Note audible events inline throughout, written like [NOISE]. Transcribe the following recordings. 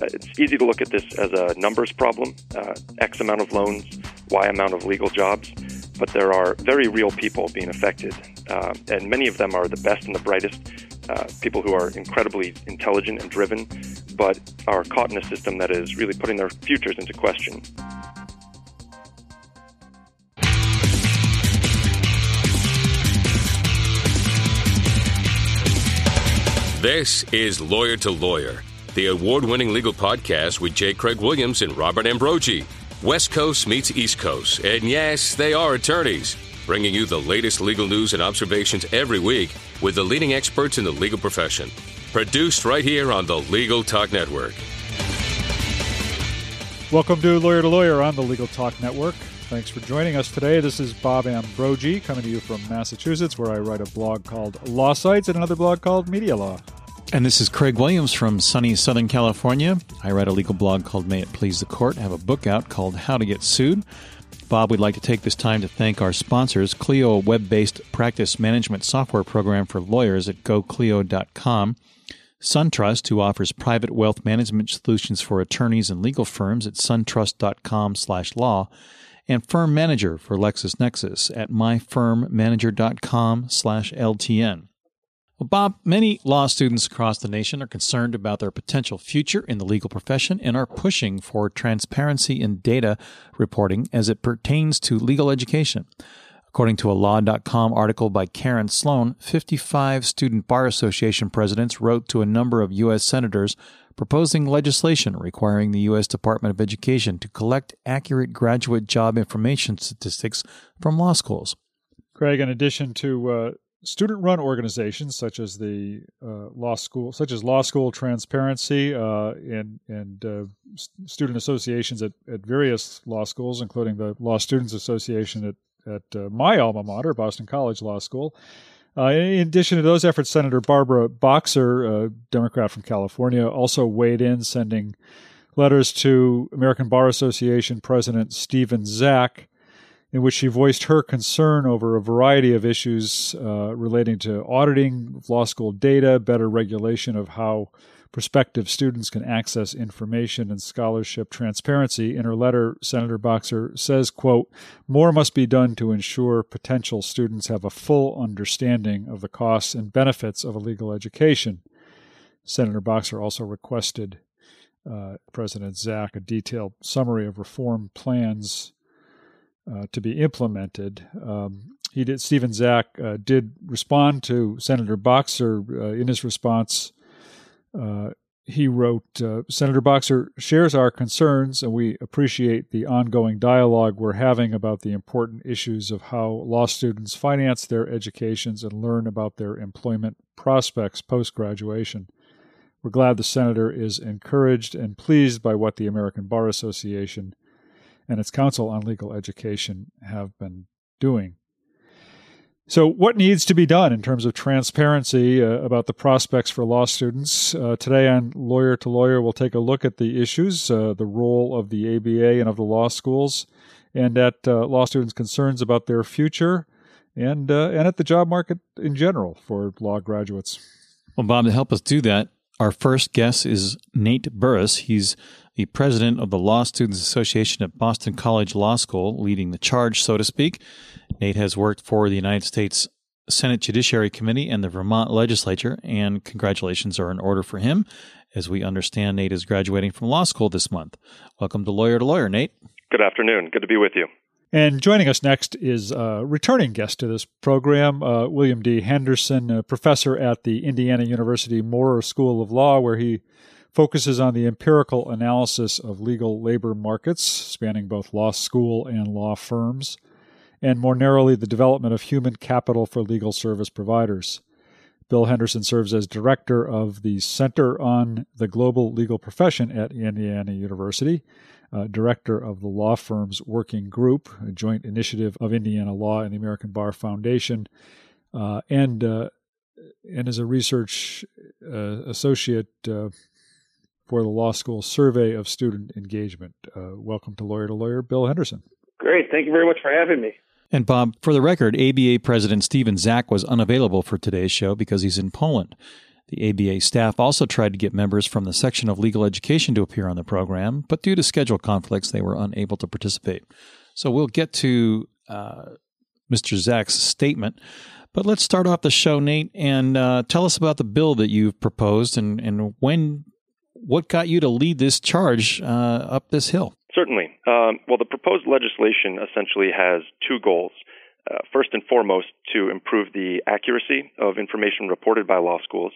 Uh, it's easy to look at this as a numbers problem uh, X amount of loans, Y amount of legal jobs. But there are very real people being affected, uh, and many of them are the best and the brightest, uh, people who are incredibly intelligent and driven, but are caught in a system that is really putting their futures into question. This is Lawyer to Lawyer, the award winning legal podcast with J. Craig Williams and Robert Ambrogi. West Coast meets East Coast, and yes, they are attorneys, bringing you the latest legal news and observations every week with the leading experts in the legal profession. Produced right here on the Legal Talk Network. Welcome to Lawyer to Lawyer on the Legal Talk Network. Thanks for joining us today. This is Bob Ambrogi coming to you from Massachusetts, where I write a blog called Law Sites and another blog called Media Law. And this is Craig Williams from sunny Southern California. I write a legal blog called May It Please the Court. I have a book out called How to Get Sued. Bob, we'd like to take this time to thank our sponsors, Clio, a web based practice management software program for lawyers at goclio.com. SunTrust, who offers private wealth management solutions for attorneys and legal firms at suntrust.com/slash law, and Firm Manager for LexisNexis at myfirmmanager.com/ltn. Well, Bob, many law students across the nation are concerned about their potential future in the legal profession and are pushing for transparency in data reporting as it pertains to legal education. According to a Law.com article by Karen Sloan, 55 student bar association presidents wrote to a number of U.S. senators proposing legislation requiring the U.S. Department of Education to collect accurate graduate job information statistics from law schools. Craig, in addition to uh, student-run organizations such as the uh, law school, such as Law School Transparency, uh, and and uh, student associations at, at various law schools, including the Law Students Association at at uh, my alma mater, Boston College Law School. Uh, in addition to those efforts, Senator Barbara Boxer, a Democrat from California, also weighed in, sending letters to American Bar Association President Stephen Zack, in which she voiced her concern over a variety of issues uh, relating to auditing law school data, better regulation of how prospective students can access information and scholarship transparency. In her letter, Senator Boxer says, quote, more must be done to ensure potential students have a full understanding of the costs and benefits of a legal education. Senator Boxer also requested uh, President Zack a detailed summary of reform plans uh, to be implemented. Um, he did. Stephen Zack uh, did respond to Senator Boxer uh, in his response uh, he wrote uh, Senator Boxer shares our concerns, and we appreciate the ongoing dialogue we're having about the important issues of how law students finance their educations and learn about their employment prospects post graduation. We're glad the senator is encouraged and pleased by what the American Bar Association and its Council on Legal Education have been doing. So, what needs to be done in terms of transparency uh, about the prospects for law students? Uh, today on Lawyer to Lawyer, we'll take a look at the issues, uh, the role of the ABA and of the law schools, and at uh, law students' concerns about their future, and uh, and at the job market in general for law graduates. Well, Bob, to help us do that, our first guest is Nate Burris. He's the president of the Law Students Association at Boston College Law School, leading the charge, so to speak. Nate has worked for the United States Senate Judiciary Committee and the Vermont Legislature, and congratulations are in order for him. As we understand, Nate is graduating from law school this month. Welcome to Lawyer to Lawyer, Nate. Good afternoon. Good to be with you. And joining us next is a returning guest to this program, uh, William D. Henderson, a professor at the Indiana University Maurer School of Law, where he focuses on the empirical analysis of legal labor markets, spanning both law school and law firms, and more narrowly, the development of human capital for legal service providers. Bill Henderson serves as director of the Center on the Global Legal Profession at Indiana University, uh, director of the law firm's working group, a joint initiative of Indiana Law and the American Bar Foundation, uh, and uh, and as a research uh, associate uh, for the law school survey of student engagement. Uh, welcome to Lawyer to Lawyer, Bill Henderson. Great. Thank you very much for having me. And Bob, for the record, ABA President Stephen Zack was unavailable for today's show because he's in Poland. The ABA staff also tried to get members from the section of legal education to appear on the program, but due to schedule conflicts, they were unable to participate. So we'll get to uh, Mr. Zack's statement. But let's start off the show, Nate, and uh, tell us about the bill that you've proposed and, and when, what got you to lead this charge uh, up this hill. Certainly. Um, well, the proposed legislation essentially has two goals. Uh, first and foremost, to improve the accuracy of information reported by law schools.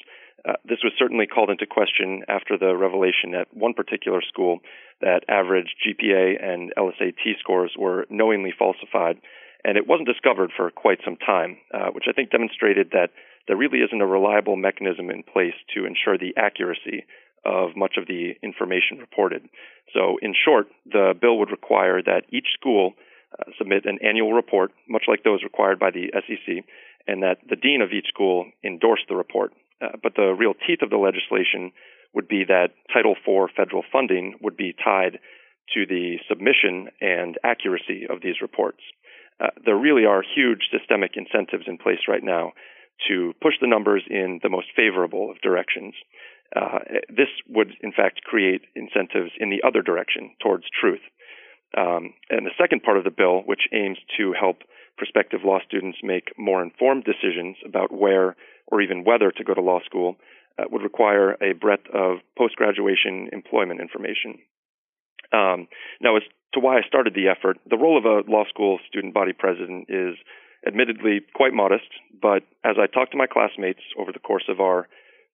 Uh, this was certainly called into question after the revelation at one particular school that average GPA and LSAT scores were knowingly falsified and it wasn't discovered for quite some time, uh, which I think demonstrated that there really isn't a reliable mechanism in place to ensure the accuracy of much of the information reported. So, in short, the bill would require that each school uh, submit an annual report, much like those required by the SEC, and that the dean of each school endorse the report. Uh, but the real teeth of the legislation would be that Title IV federal funding would be tied to the submission and accuracy of these reports uh, there really are huge systemic incentives in place right now to push the numbers in the most favorable of directions. Uh, this would, in fact, create incentives in the other direction towards truth. Um, and the second part of the bill, which aims to help prospective law students make more informed decisions about where or even whether to go to law school, uh, would require a breadth of post graduation employment information. Um, now, as to why I started the effort, the role of a law school student body president is admittedly quite modest, but as I talked to my classmates over the course of our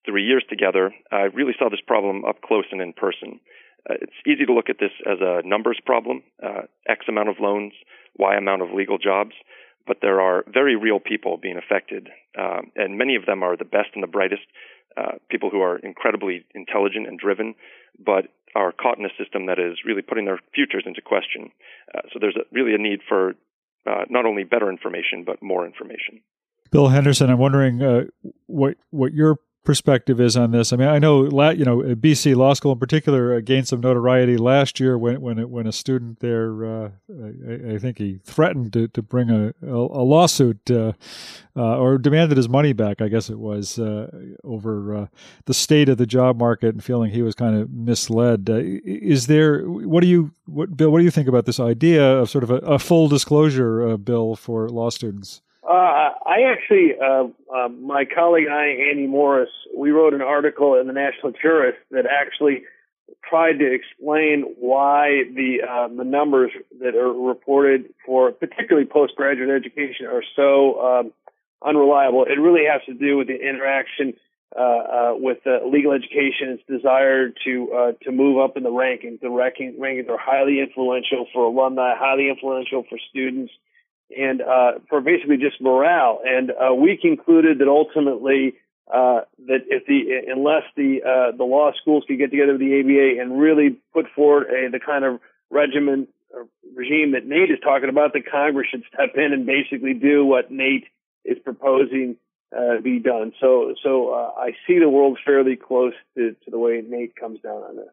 three years together, I really saw this problem up close and in person. Uh, it's easy to look at this as a numbers problem uh, X amount of loans, Y amount of legal jobs, but there are very real people being affected, um, and many of them are the best and the brightest, uh, people who are incredibly intelligent and driven, but are caught in a system that is really putting their futures into question. Uh, so there's a, really a need for uh, not only better information but more information. Bill Henderson, I'm wondering uh, what what your perspective is on this. I mean, I know you know BC Law School in particular uh, gained some notoriety last year when when when a student there, uh, I, I, think he threatened to, to bring a, a, a lawsuit uh, uh, or demanded his money back. I guess it was uh, over uh, the state of the job market and feeling he was kind of misled. is there what do you what Bill? What do you think about this idea of sort of a, a full disclosure bill for law students? Uh, I actually, uh, uh, my colleague and I, Andy Morriss, we wrote an article in the National Jurist that actually tried to explain why the uh, the numbers that are reported for particularly postgraduate education are so um, unreliable. It really has to do with the interaction uh, uh, with legal education, its desire to to move up in the rankings. The ranking, rankings are highly influential for alumni, highly influential for students and uh, for basically just morale. And uh, we concluded that ultimately uh, that if the unless the uh, the law schools could get together with the ABA and really put forward a, the kind of regimen regime that Nate is talking about, the Congress should step in and basically do what Nate is proposing uh, be done. So so uh, I see the world fairly close to, to the way Nate comes down on this.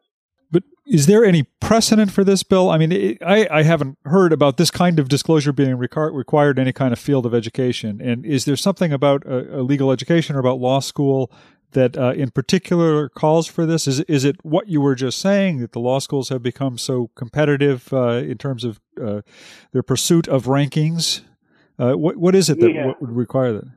Is there any precedent for this bill? I mean, it, I, I haven't heard about this kind of disclosure being required required in any kind of field of education. And is there something about a, legal education or about law school that uh, in particular calls for this? Is, is it what you were just saying that the law schools have become so competitive uh, in terms of uh, their pursuit of rankings? Uh, what, what is it that yeah. would require that?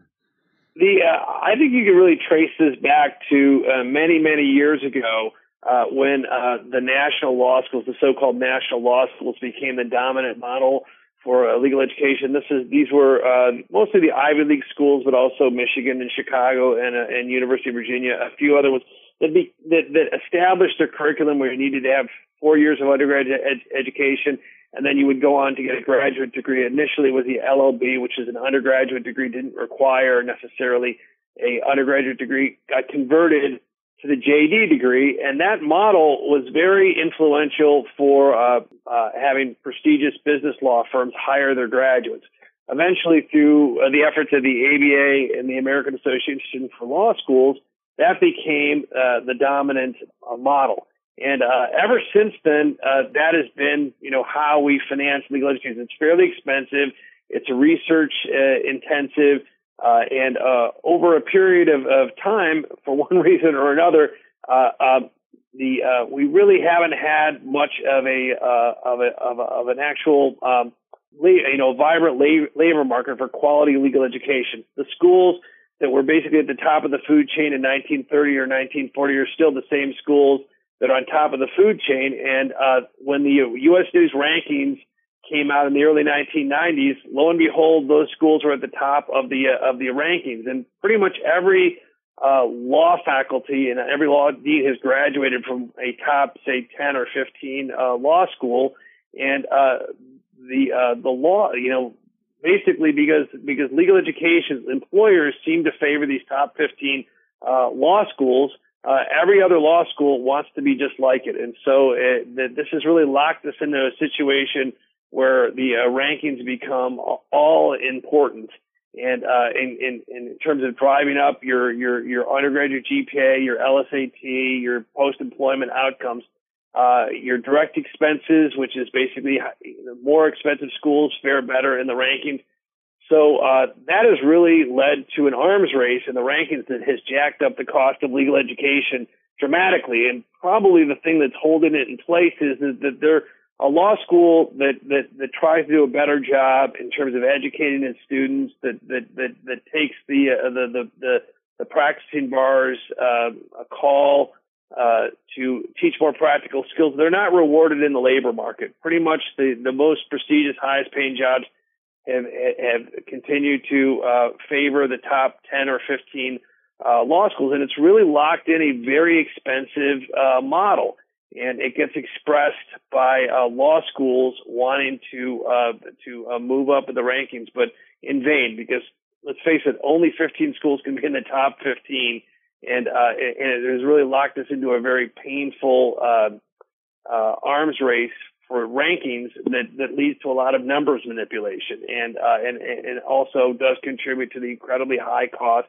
The, uh, I think you can really trace this back to uh, many, many years ago uh, when uh, the national law schools, the so-called national law schools, became the dominant model for uh, legal education. This is these were uh, mostly the Ivy League schools, but also Michigan and Chicago and, uh, and University of Virginia, a few other ones that, be, that that established a curriculum where you needed to have four years of undergraduate ed- education, and then you would go on to get a graduate degree. Initially, was the LLB, which is an undergraduate degree, didn't require necessarily a undergraduate degree. Got converted to the JD degree, and that model was very influential for uh, uh, having prestigious business law firms hire their graduates. Eventually, through uh, the efforts of the ABA and the American Association for Law Schools, that became uh, the dominant uh, model. And uh, ever since then, that has been, you know, how we finance legal education. It's fairly expensive. It's research intensive. Uh, and uh, over a period of, of time, [LAUGHS] for one reason or another, uh, uh, the uh, we really haven't had much of a uh, of a of, a, of an actual um, you know vibrant labor market for quality legal education. The schools that were basically at the top of the food chain in 1930 or 1940 are still the same schools that are on top of the food chain. And uh, when the U.S. News rankings came out in the early 1990s, lo and behold, those schools were at the top of the uh, of the rankings, and pretty much every uh, law faculty and every law dean has graduated from a top, say, 10 or 15 uh, law school, and uh, the uh, the law, you know, basically because because legal education employers seem to favor these top 15 uh, law schools. Uh, every other law school wants to be just like it, and so it, this has really locked us into a situation where the uh, rankings become all important. And uh, in, in in terms of driving up your your your undergraduate GPA, your LSAT, your post employment outcomes, uh, your direct expenses, which is basically more expensive schools fare better in the rankings. So uh, that has really led to an arms race in the rankings that has jacked up the cost of legal education dramatically. And probably the thing that's holding it in place is that there a law school that, that, that tries to do a better job in terms of educating its students, that, that, that, that takes the, uh, the, the, the, the, practicing bars, uh, a call, uh, to teach more practical skills. They're not rewarded in the labor market. Pretty much the, the most prestigious, highest paying jobs have, have continued to, uh, favor the top 10 or 15, uh, law schools. And it's really locked in a very expensive, uh, model and it gets expressed by uh, law schools wanting to uh, to uh, move up in the rankings, but in vain because let's face it, only 15 schools can be in the top 15, and uh, and it has really locked us into a very painful uh, uh, arms race for rankings that that leads to a lot of numbers manipulation, and and and also does contribute to the incredibly high cost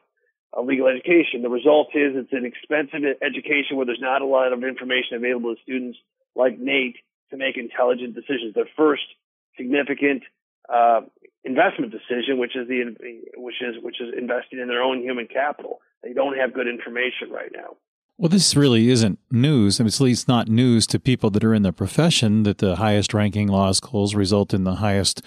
of legal education. The result is it's an expensive education where there's not a lot of information available to students like Nate to make intelligent decisions. Their first significant uh, investment decision, which is the which is which is investing in their own human capital. They don't have good information right now. Well, this really isn't news. I mean, it's at least not news to people that are in the profession that the highest ranking law schools result in the highest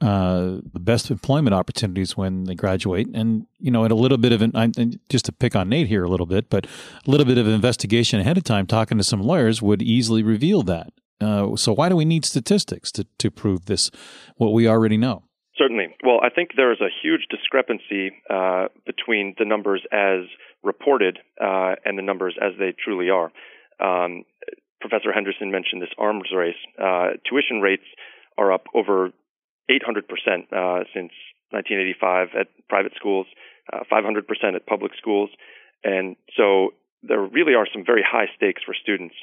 uh, the best employment opportunities when they graduate. And, you know, and a little bit of an, I, just to pick on Nate here a little bit, but a little bit of investigation ahead of time, talking to some lawyers would easily reveal that. Uh, so why do we need statistics to, to prove this, what we already know? Certainly. Well, I think there is a huge discrepancy uh, between the numbers as reported uh, and the numbers as they truly are. Um, Professor Henderson mentioned this arms race. Uh, tuition rates are up over 800% uh, since 1985 at private schools, uh, 500% at public schools. And so there really are some very high stakes for students.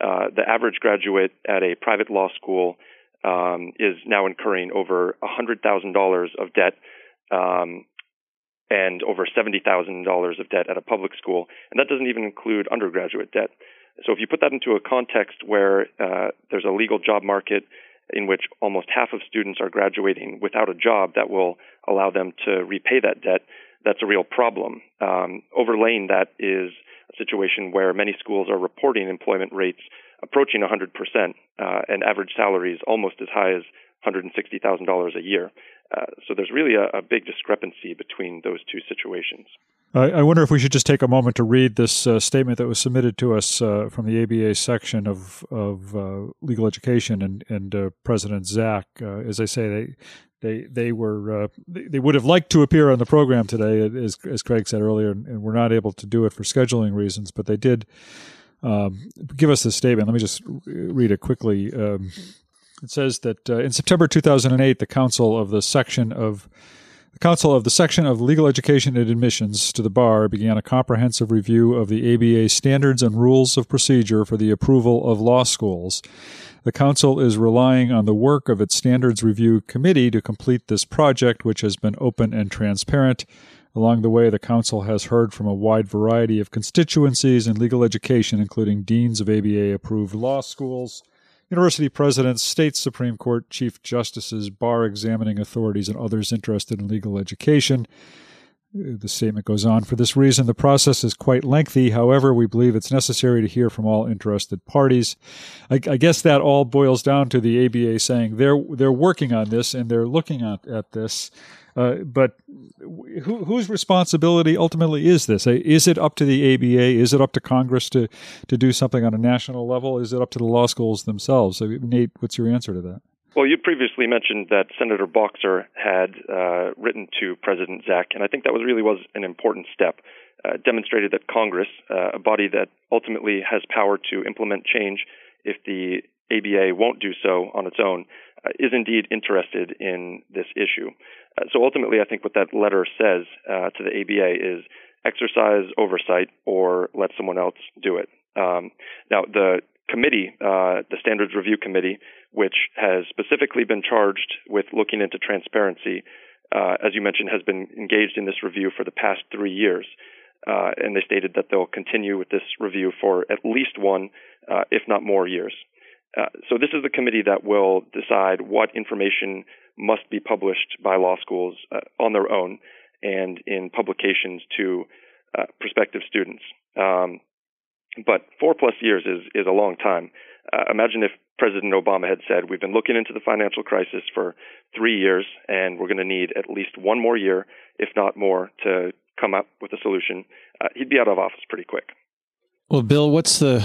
Uh, the average graduate at a private law school um, is now incurring over $100,000 of debt um, and over $70,000 of debt at a public school. And that doesn't even include undergraduate debt. So if you put that into a context where uh, there's a legal job market in which almost half of students are graduating without a job that will allow them to repay that debt, that's a real problem. Um, overlaying that is a situation where many schools are reporting employment rates approaching 100% uh, and average salaries almost as high as $160,000 a year. Uh, so there's really a, a big discrepancy between those two situations. I wonder if we should just take a moment to read this uh, statement that was submitted to us uh, from the ABA section of of uh, legal education and and uh, President Zack. Uh, as I say, they they they were uh, they would have liked to appear on the program today, as as Craig said earlier, and, were not able to do it for scheduling reasons. But they did um, give us this statement. Let me just read it quickly. Um, it says that in September 2008, the Council of the section of Council of the Section of Legal Education and Admissions to the Bar began a comprehensive review of the ABA standards and rules of procedure for the approval of law schools. The Council is relying on the work of its Standards Review Committee to complete this project, which has been open and transparent. Along the way, the Council has heard from a wide variety of constituencies in legal education, including deans of ABA approved law schools university presidents, state Supreme Court chief justices, bar examining authorities, and others interested in legal education. Uh, the statement goes on For this reason, the process is quite lengthy. However, we believe it's necessary to hear from all interested parties. I, I, guess that all boils down to the ABA saying they're, they're working on this and they're looking at, at this. Uh, but who, whose responsibility ultimately is this? Uh, is it up to the ABA? Is it up to Congress to, to do something on a national level? Is it up to the law schools themselves? Nate, what's your answer to that? Well, you previously mentioned that Senator Boxer had uh, written to President Zack, and I think that was really was an important step. Uh, demonstrated that Congress, uh, a body that ultimately has power to implement change if the ABA won't do so on its own, uh, is indeed interested in this issue. Uh, so ultimately, I think what that letter says uh, to the ABA is exercise oversight or let someone else do it. Um, now, the committee, uh, the Standards Review Committee, which has specifically been charged with looking into transparency, uh, as you mentioned, has been engaged in this review for the past three years. Uh, and they stated that they'll continue with this review for at least one, if not more, years. Uh, so this is the committee that will decide what information must be published by law schools uh, on their own and in publications to prospective students. Um, but four plus years is is a long time. Uh, imagine if President Obama had said, "We've been looking into the financial crisis for three years, and we're going to need at least one more year, if not more, to come up with a solution." Uh, he'd be out of office pretty quick. Well, Bill, what's the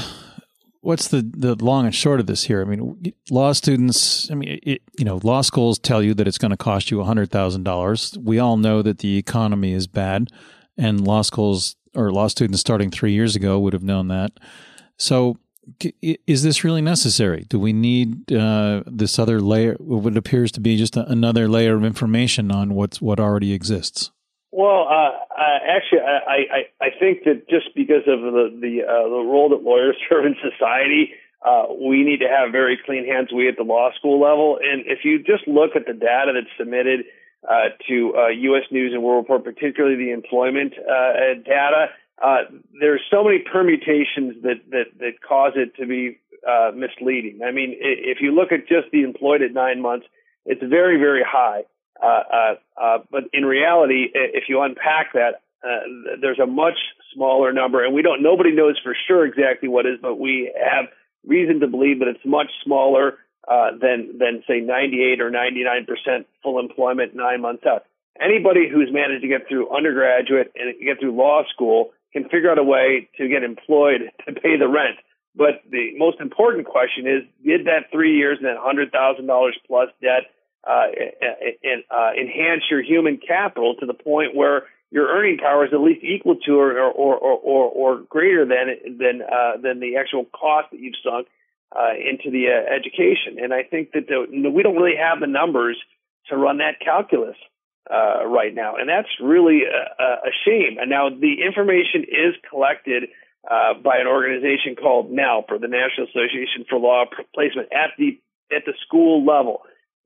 what's the, the long and short of this here? I mean, law students, I mean, it, you know, law schools tell you that it's going to cost you $100,000. We all know that the economy is bad, and law schools or law students starting three years ago would have known that. So, is this really necessary? Do we need uh, this other layer? What appears to be just another layer of information on what's what already exists. Well, uh, uh, actually, I, I, I think that just because of the the, uh, the role that lawyers [LAUGHS] serve in society, uh, we need to have very clean hands. We at the law school level, and if you just look at the data that's submitted uh, to uh, U.S. News and World Report, particularly the employment uh, data. Uh, there's so many permutations that that that cause it to be uh, misleading. I mean, if you look at just the employed at nine months, it's very very high. Uh, uh, uh, but in reality, if you unpack that, there's a much smaller number, and we don't. Nobody knows for sure exactly what is, but we have reason to believe that it's much smaller uh, than than say 98 or 99 percent full employment nine months out. Anybody who's managed to get through undergraduate and get through law school can figure out a way to get employed [LAUGHS] to pay the rent. But the most important question is, did that three years and that hundred thousand dollars plus debt uh, uh, enhance your human capital to the point where your earning power is at least equal to or or or, or, or greater than than uh, than the actual cost that you've sunk uh, into the uh, education. And I think that the, we don't really have the numbers to run that calculus uh, right now, and that's really a, a, shame. And now the information is collected uh, by an organization called NALP, or the National Association for Law Placement, at the at the school level.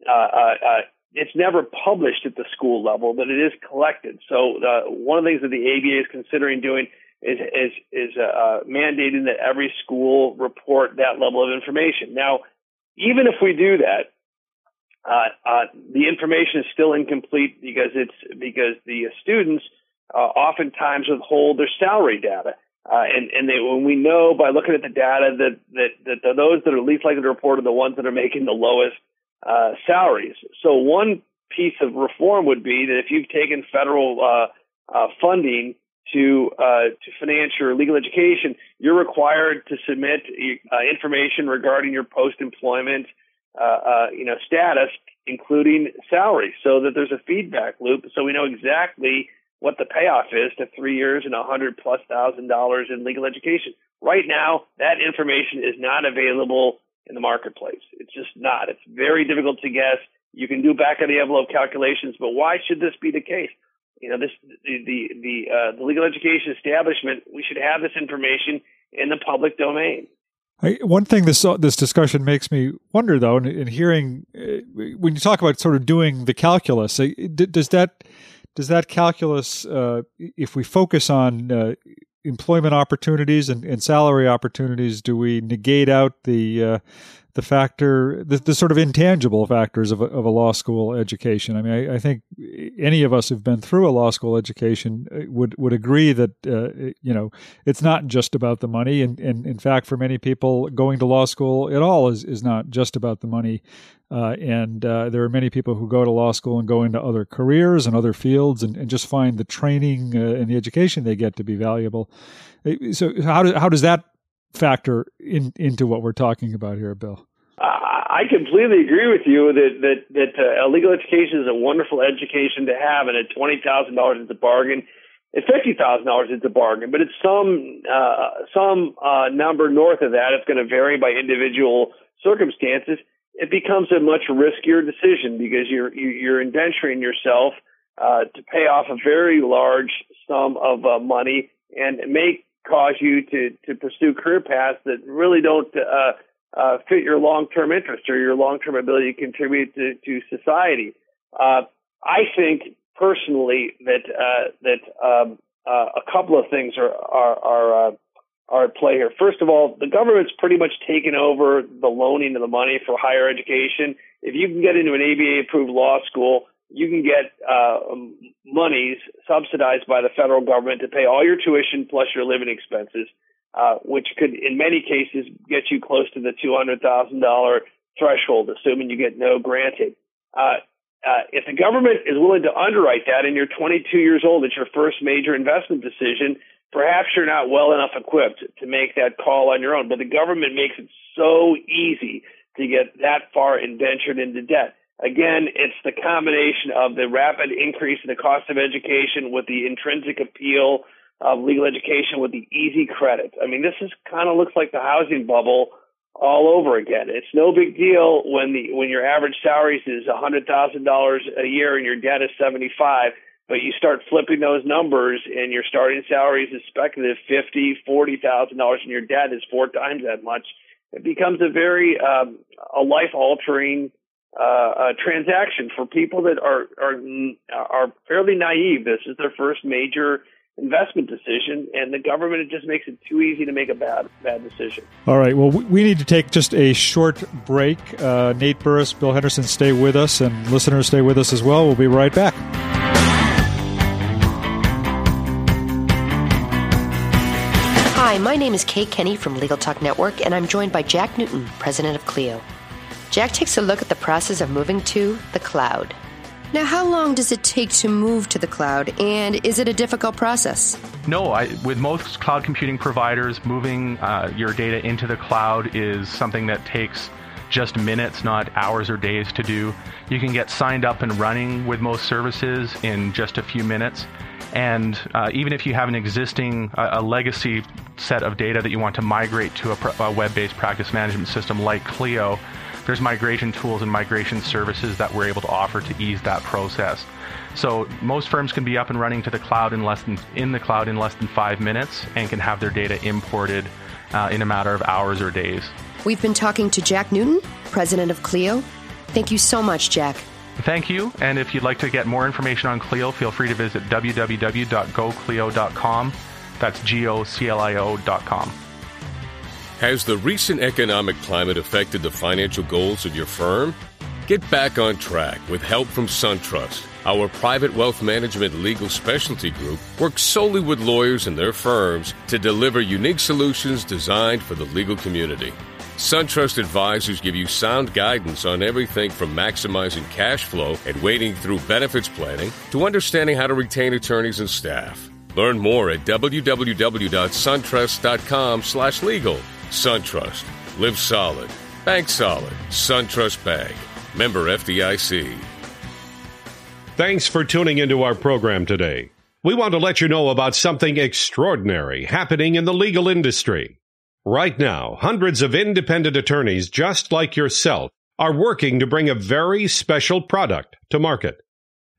Uh, uh, it's never published at the school level, but it is collected. So one of the things that the ABA is considering doing is is is uh, uh, mandating that every school report that level of information. Now, even if we do that, uh, uh, the information is still incomplete because it's because the students uh, oftentimes withhold their salary data. Uh, and and they, when we know by looking at the data that, that that those that are least likely to report are the ones that are making the lowest uh, salaries. So one piece of reform would be that if you've taken federal uh, uh, funding to uh, to finance your legal education, you're required to submit uh, information regarding your post employment uh, uh, you know status, including salary, so that there's a feedback loop, so we know exactly what the payoff is to three years and a hundred plus thousand dollars in legal education. Right now, that information is not available in the marketplace. It's just not. It's very difficult to guess. You can do back of the envelope calculations, but why should this be the case? you know, this the the the, uh, the legal education establishment. We should have this information in the public domain. I, one thing this uh, this discussion makes me wonder, though, in, in hearing uh, when you talk about sort of doing the calculus, uh, does that does that calculus, uh, if we focus on uh, employment opportunities and, and, salary opportunities, do we negate out the uh, the factor, the, the sort of intangible factors of a, of a law school education. I mean, I, I, think any of us who've been through a law school education uh, would would agree that uh, you know it's not just about the money, and, and in fact, for many people, going to law school at all is is not just about the money. Uh, and uh, there are many people who go to law school and go into other careers and other fields and, and just find the training uh, and the education they get to be valuable. Uh, so, how, do, how does that factor in, into what we're talking about here, Bill? I completely agree with you that that that uh, legal education is a wonderful education to have, and at twenty thousand dollars it's a bargain. At fifty thousand dollars it's a bargain, but it's some uh, some uh, number north of that. It's going to vary by individual circumstances. It becomes a much riskier decision because you're you're indenturing yourself uh, to pay off a very large sum of uh, money and make cause you to to pursue career paths that really don't uh, uh, fit your long term interest or your long term ability to contribute to, to society. Uh, I think personally that uh, that um, uh, a couple of things are are are, uh, are at play here. First of all, the government's pretty much taken over the loaning of the money for higher education. If you can get into an ABA approved law school, you can get uh, monies subsidized by the federal government to pay all your tuition plus your living expenses, uh, which could, in many cases, get you close to the $200,000 threshold, assuming you get no granted. Uh, uh, if the government is willing to underwrite that and you're 22 years old, it's your first major investment decision, perhaps you're not well enough equipped to make that call on your own. But the government makes it so easy to get that far indentured into debt. Again, it's the combination of the rapid increase in the cost of education with the intrinsic appeal of legal education with the easy credit. I mean, this is kind of looks like the housing bubble all over again. It's no big deal when the when your average salary is a hundred thousand dollars a year and your debt is seventy five, but you start flipping those numbers and your starting salary is speculative fifty, forty thousand dollars and your debt is four times that much. It becomes a very um, a life altering uh, transaction for people that are are are fairly naive. This is their first major investment decision, and the government it just makes it too easy to make a bad bad decision. All right. Well, we need to take just a short break. Uh, Nate Burris, Bill Henderson, stay with us, and listeners, stay with us as well. We'll be right back. Hi, my name is Kate Kenny from Legal Talk Network, and I'm joined by Jack Newton, president of Clio. Jack takes a look at the process of moving to the cloud. Now, how long does it take to move to the cloud, and is it a difficult process? No, I, with most cloud computing providers, moving uh, your data into the cloud is something that takes just minutes, not hours or days to do. You can get signed up and running with most services in just a few minutes. And uh, even if you have an existing, uh, a legacy set of data that you want to migrate to a, a web based practice management system like Clio, there's migration tools and migration services that we're able to offer to ease that process. So most firms can be up and running to the cloud in less than in the cloud in less than five minutes and can have their data imported uh, in a matter of hours or days. We've been talking to Jack Newton, president of Clio. Thank you so much, Jack. Thank you. And if you'd like to get more information on Clio, feel free to visit www.goclio.com. That's G O C L I O.com. Has the recent economic climate affected the financial goals of your firm? Get back on track with help from SunTrust. Our private wealth management legal specialty group works solely with lawyers and their firms to deliver unique solutions designed for the legal community. SunTrust advisors give you sound guidance on everything from maximizing cash flow and wading through benefits planning to understanding how to retain attorneys and staff. Learn more at www.suntrust.com/legal. SunTrust. Live solid. Bank solid. SunTrust Bank. Member FDIC. Thanks for tuning into our program today. We want to let you know about something extraordinary happening in the legal industry. Right now, hundreds of independent attorneys just like yourself are working to bring a very special product to market.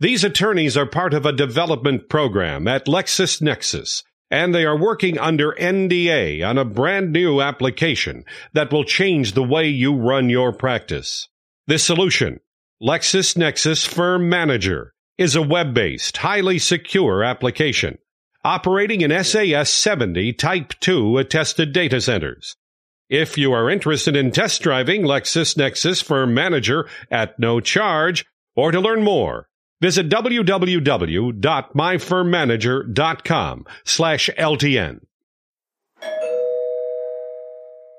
These attorneys are part of a development program at LexisNexis and they are working under NDA on a brand new application that will change the way you run your practice. This solution, LexisNexis Firm Manager, is a web-based, highly secure application operating in SAS 70 Type 2 attested data centers. If you are interested in test driving LexisNexis Firm Manager at no charge, or to learn more, visit www.myfirmmanager.com slash LTN.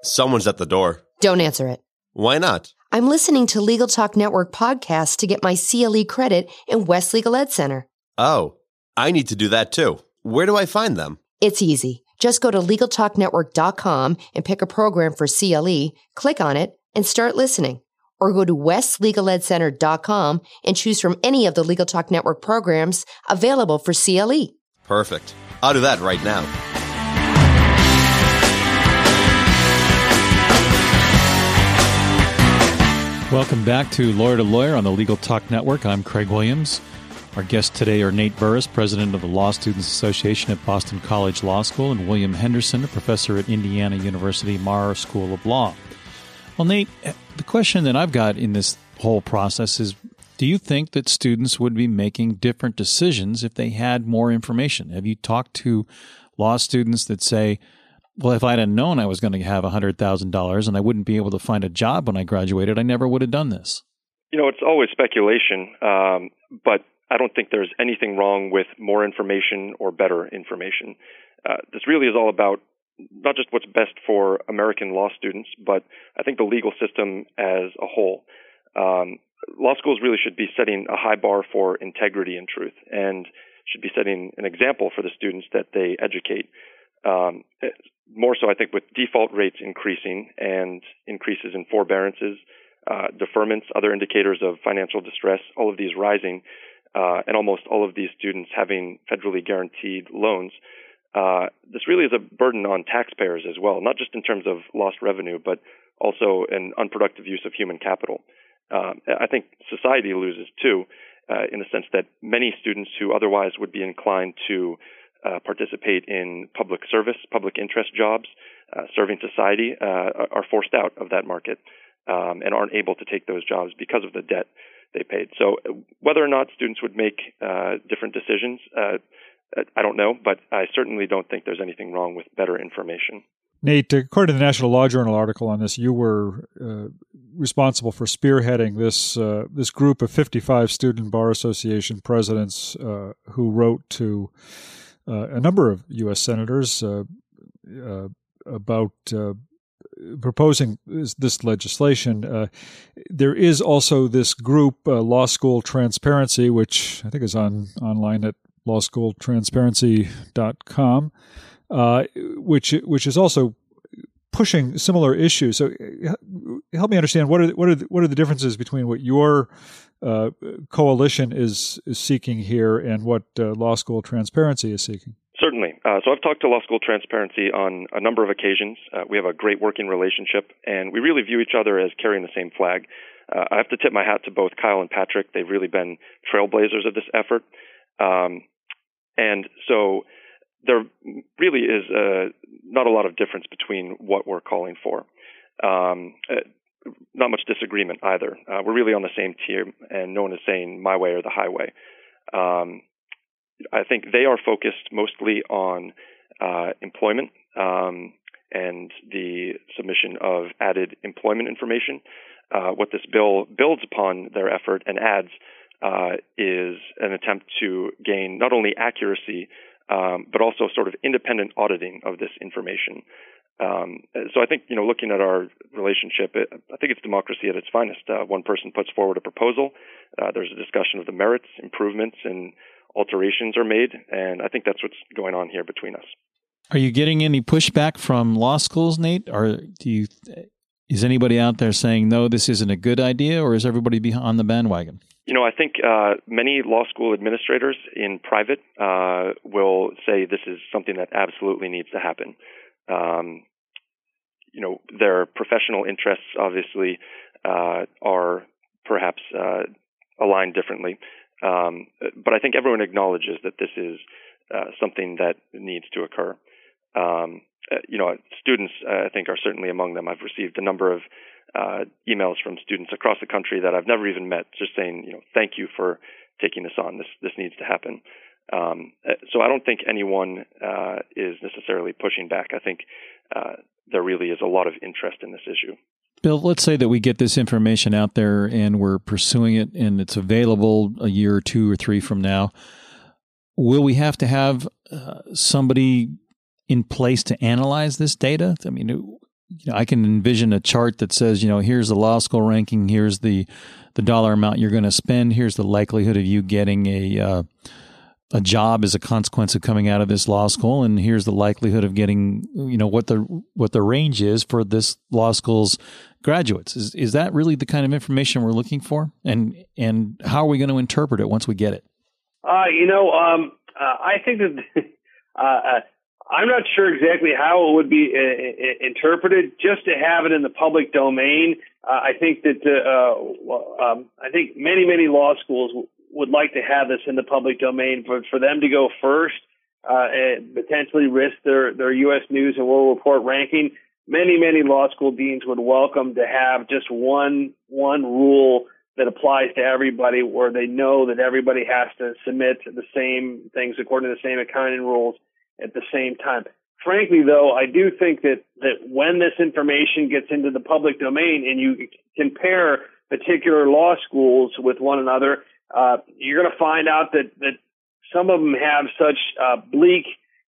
Someone's at the door. Don't answer it. Why not? I'm listening to Legal Talk Network podcasts to get my CLE credit in West Legal Ed Center. Oh, I need to do that too. Where do I find them? It's easy. Just go to LegalTalkNetwork.com and pick a program for CLE, click on it, and start listening. Or go to WestLegalEdCenter.com and choose from any of the Legal Talk Network programs available for CLE. Perfect. I'll do that right now. Welcome back to Lawyer to Lawyer on the Legal Talk Network. I'm Craig Williams. Our guests today are Nate Burris, president of the Law Students Association at Boston College Law School, and William Henderson, a professor at Indiana University Maurer School of Law. Well, Nate, the question that I've got in this whole process is do you think that students would be making different decisions if they had more information? Have you talked to law students that say, well, if I'd have known I was going to have $100,000 and I wouldn't be able to find a job when I graduated, I never would have done this? You know, it's always speculation, um, but I don't think there's anything wrong with more information or better information. Uh, this really is all about not just what's best for American law students, but I think the legal system as a whole. Um, law schools really should be setting a high bar for integrity and truth, and should be setting an example for the students that they educate. Um, more so, I think, with default rates increasing and increases in forbearances, uh, deferments, other indicators of financial distress, all of these rising, uh, and almost all of these students having federally guaranteed loans. Uh, this really is a burden on taxpayers as well, not just in terms of lost revenue, but also an unproductive use of human capital. Uh, I think society loses too, uh, in the sense that many students who otherwise would be inclined to uh, participate in public service, public interest jobs, uh, serving society, are forced out of that market um, and aren't able to take those jobs because of the debt they paid. So whether or not students would make different decisions, I don't know, but I certainly don't think there's anything wrong with better information. Nate, according to the National Law Journal article on this, you were uh, responsible for spearheading this uh, this group of 55 student bar association presidents uh, who wrote to a number of U.S. senators about proposing this, this legislation. Uh, there is also this group, uh, Law School Transparency, which I think is on online at lawschooltransparency.com, uh, which which is also pushing similar issues. So, help me understand what are what are the, what are the differences between what your uh, coalition is, is seeking here and what uh, Law School Transparency is seeking. Certainly. Uh, so I've talked to Law School Transparency on a number of occasions. Uh, we have a great working relationship, and we really view each other as carrying the same flag. Uh, I have to tip my hat to both Kyle and Patrick. They've really been trailblazers of this effort. Um, and so there really is uh, not a lot of difference between what we're calling for. Um, uh, not much disagreement either. Uh, we're really on the same team, and no one is saying my way or the highway. Um, I think they are focused mostly on uh, employment um, and the submission of added employment information. Uh, what this bill builds upon their effort and adds uh, is an attempt to gain not only accuracy um, but also sort of independent auditing of this information. Um, so I think you know, looking at our relationship, it, I think it's democracy at its finest. Uh, one person puts forward a proposal. Uh, there's a discussion of the merits, improvements, and alterations are made, and I think that's what's going on here between us. Are you getting any pushback from law schools, Nate? Or do you is anybody out there saying no, this isn't a good idea, or is everybody on the bandwagon? You know, I think uh, many law school administrators in private uh, will say this is something that absolutely needs to happen. Um, you know, their professional interests obviously uh, are perhaps uh, aligned differently. Um, but I think everyone acknowledges that this is uh, something that needs to occur. Um, uh, you know, students, I think, are certainly among them. I've received a number of uh, emails from students across the country that I've never even met, just saying, you know, thank you for taking this on. This this needs to happen. Um, uh, so I don't think anyone uh, is necessarily pushing back. I think there really is a lot of interest in this issue. Bill, let's say that we get this information out there and we're pursuing it and it's available a year or two or three from now. Will we have to have uh, somebody in place to analyze this data? I mean, you know, I can envision a chart that says, you know, here's the law school ranking, here's the the dollar amount you're going to spend, here's the likelihood of you getting a uh, a job as a consequence of coming out of this law school and here's the likelihood of getting you know what the what the range is for this law school's graduates. Is is that really the kind of information we're looking for? And and how are we going to interpret it once we get it? Uh, you know um, uh, i think that [LAUGHS] uh, uh, i'm not sure exactly how it would be uh, interpreted just to have it in the public domain uh, i think that um, i think many many law schools would like to have this in the public domain but for them to go first uh, and potentially risk their, their U.S. News and World Report ranking. Many, many law school deans would welcome to have just one one rule that applies to everybody, where they know that everybody has to submit the same things according to the same accounting rules at the same time. Frankly, though, I do think that that when this information gets into the public domain and you compare particular law schools with one another, uh, you're going to find out that that some of them have such uh, bleak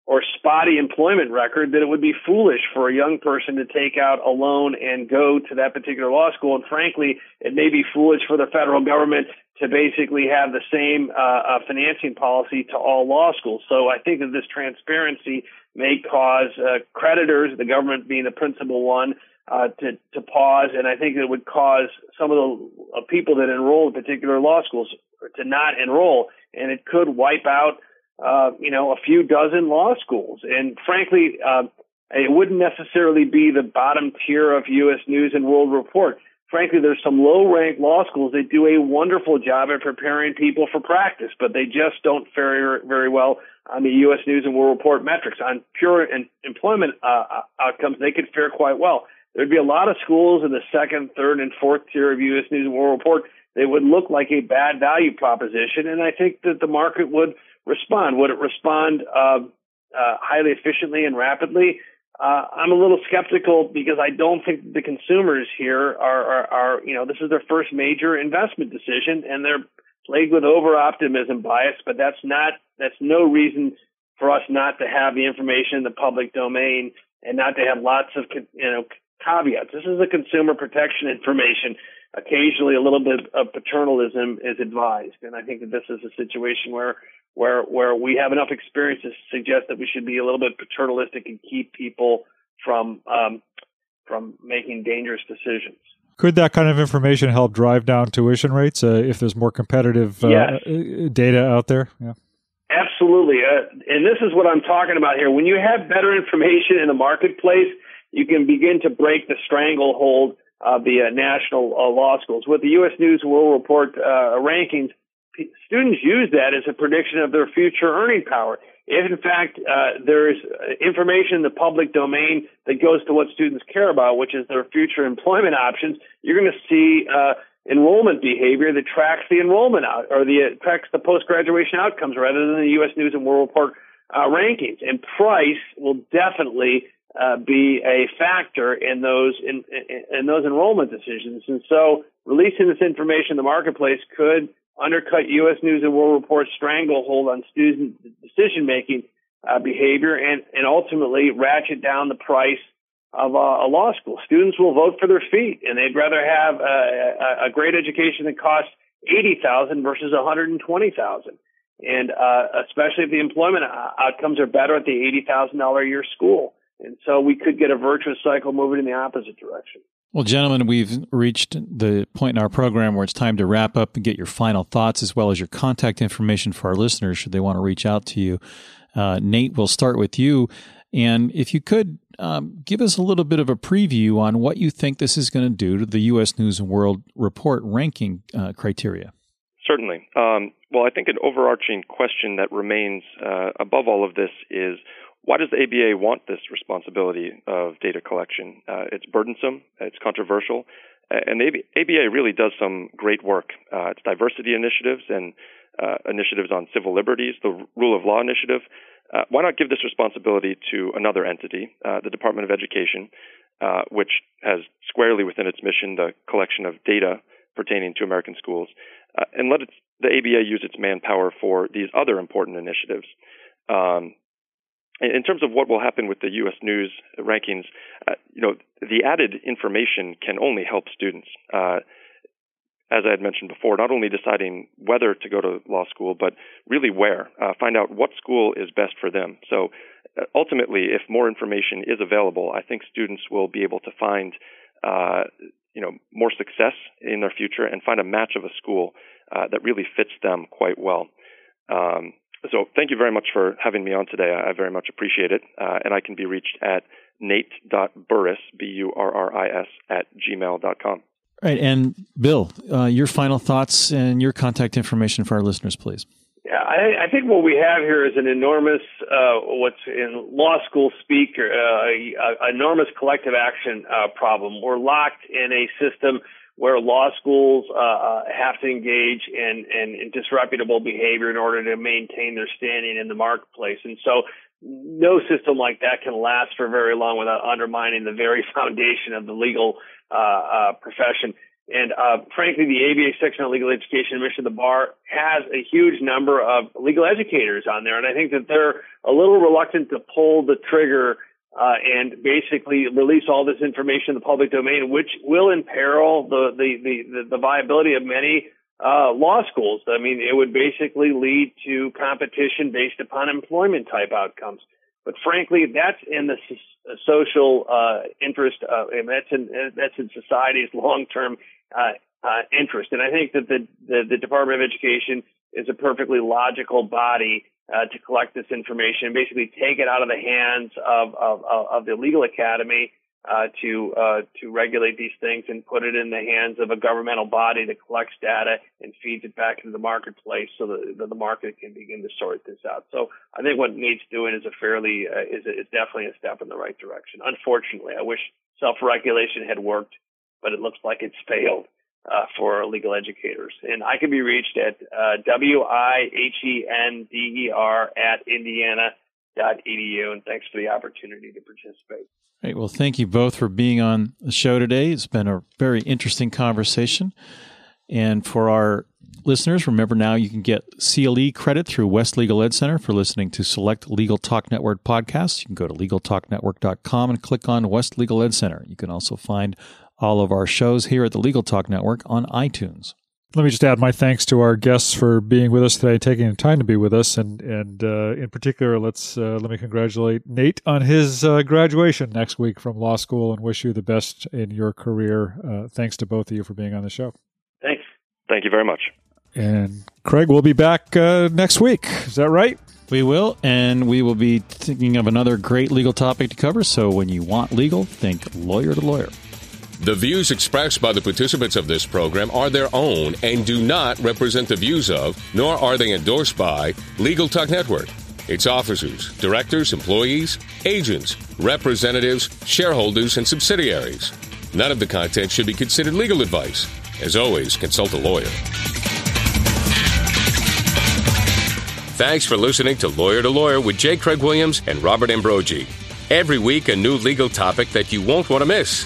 or spotty employment record that it would be foolish for a young person to take out a loan and go to that particular law school. And frankly, it may be foolish for the federal government to basically have the same uh, uh, financing policy to all law schools. So I think that this transparency may cause uh, creditors, the government being the principal one, uh, to to pause, and I think it would cause some of the uh, people that enroll in particular law schools to not enroll, and it could wipe out, uh, you know, a few dozen law schools. And frankly, uh, it wouldn't necessarily be the bottom tier of U.S. News and World Report. Frankly, there's some low-ranked law schools that do a wonderful job at preparing people for practice, but they just don't fare very well on the U.S. News and World Report metrics. On pure employment uh, outcomes, they could fare quite well. There'd be a lot of schools in the second, third, and fourth tier of U.S. News and World Report they would look like a bad value proposition, and I think that the market would respond. Would it respond uh, uh, highly efficiently and rapidly? Uh, I'm a little skeptical because I don't think the consumers here are, are, are, you know, this is their first major investment decision, and they're plagued with over optimism bias. But that's not that's no reason for us not to have the information in the public domain and not to have lots of you know caveats. This is a consumer protection information occasionally a little bit of paternalism is advised. And I think that this is a situation where where where we have enough experience to suggest that we should be a little bit paternalistic and keep people from um, from making dangerous decisions. Could that kind of information help drive down tuition rates uh, if there's more competitive uh, yes. data out there? Yeah. Absolutely. Uh, and this is what I'm talking about here. When you have better information in the marketplace, you can begin to break the stranglehold of the uh, national uh, law schools. With the U.S. News World Report uh, rankings, students use that as a prediction of their future earning power. If in fact uh, there is information in the public domain that goes to what students care about, which is their future employment options, you're going to see uh, enrollment behavior that tracks the enrollment out or the uh, tracks the post graduation outcomes rather than the U.S. News and World Report rankings. And price will definitely uh, be a factor in those in, in, in those enrollment decisions. And so, releasing this information in the marketplace could undercut U.S. News and World Report's stranglehold on student decision making uh, behavior and, and ultimately ratchet down the price of uh, a law school. Students will vote for their feet, and they'd rather have a, a great education that costs eighty thousand versus one hundred and twenty thousand. And uh, especially if the employment outcomes are better at the eighty thousand dollar a year school. And so we could get a virtuous cycle moving in the opposite direction. Well, gentlemen, we've reached the point in our program where it's time to wrap up and get your final thoughts as well as your contact information for our listeners should they want to reach out to you. Uh, Nate, we'll start with you. And if you could um, give us a little bit of a preview on what you think this is going to do to the U.S. News and World Report ranking uh, criteria. Certainly. Um, well, I think an overarching question that remains uh, above all of this is why does the ABA want this responsibility of data collection? Uh, it's burdensome, it's controversial, and the ABA really does some great work. Uh, it's diversity initiatives and uh, initiatives on civil liberties, the rule of law initiative. uh, why not give this responsibility to another entity, uh, the Department of Education, uh, which has squarely within its mission the collection of data pertaining to American schools, and let the ABA use its manpower for these other important initiatives. Um, in terms of what will happen with the U.S. News rankings, uh, you know, the added information can only help students. Uh, as I had mentioned before, not only deciding whether to go to law school, but really where. Uh, find out what school is best for them. So uh, ultimately, if more information is available, I think students will be able to find, uh, you know, more success in their future and find a match of a school uh, that really fits them quite well. Um, so thank you very much for having me on today. I very much appreciate it. Uh, and I can be reached at nate.burris, B-U-R-R-I-S, at gmail.com. Right. And Bill, uh, your final thoughts and your contact information for our listeners, please. Yeah, I, I think what we have here is an enormous, uh, what's in law school speak, uh, enormous collective action uh, problem. We're locked in a system where law schools uh, uh, have to engage in, in, in disreputable behavior in order to maintain their standing in the marketplace. And so no system like that can last for very long without undermining the very [LAUGHS] foundation of the legal uh, uh, profession. And uh, frankly, the ABA section on legal education and admissions of the bar has a huge number of legal educators on there, and I think that they're a little reluctant to pull the trigger uh, and basically release all this information in the public domain, which will imperil the the the, the viability of many uh, law schools. I mean, it would basically lead to competition based upon employment type outcomes. But frankly, that's in the social uh, interest, uh, and that's in that's in society's [LAUGHS] long term uh, uh, interest. And I think that the, the, the Department of Education is a perfectly logical body uh, to collect this information, basically take it out of the hands of of, of the legal academy uh, to uh, to regulate these things and put it in the hands of a governmental body that collects data and feeds it back into the marketplace so that, the market can begin to sort this out. So I think what needs doing is a fairly uh, is, is definitely a step in the right direction. Unfortunately, I wish self-regulation had worked, but it looks like it's failed. Uh, for legal educators. And I can be reached at uh, W-I-H-E-N-D-E-R at indiana.edu. And thanks for the opportunity to participate. Great. Well, thank you both for being on the show today. It's been a very interesting conversation. And for our listeners, remember now you can get CLE credit through West Legal Ed Center for listening to select Legal Talk Network podcasts. You can go to LegalTalkNetwork.com and click on West Legal Ed Center. You can also find all of our shows here at the Legal Talk Network on iTunes. Let me just add my thanks to our guests for being with us today, taking the time to be with us, and and uh, in particular, let's uh, let me congratulate Nate on his uh, graduation next week from law school, and wish you the best in your career. Uh, thanks to both of you for being on the show. Thanks. Thank you very much. And Craig, we'll be back uh, next week. Is that right? We will, and we will be thinking of another great legal topic to cover. So when you want legal, think lawyer to lawyer. The views expressed by the participants of this program are their own and do not represent the views of, nor are they endorsed by, Legal Talk Network, its officers, directors, employees, agents, representatives, shareholders, and subsidiaries. None of the content should be considered legal advice. As always, consult a lawyer. Thanks for listening to Lawyer to Lawyer with J. Craig Williams and Robert Ambrogi. Every week, a new legal topic that you won't want to miss.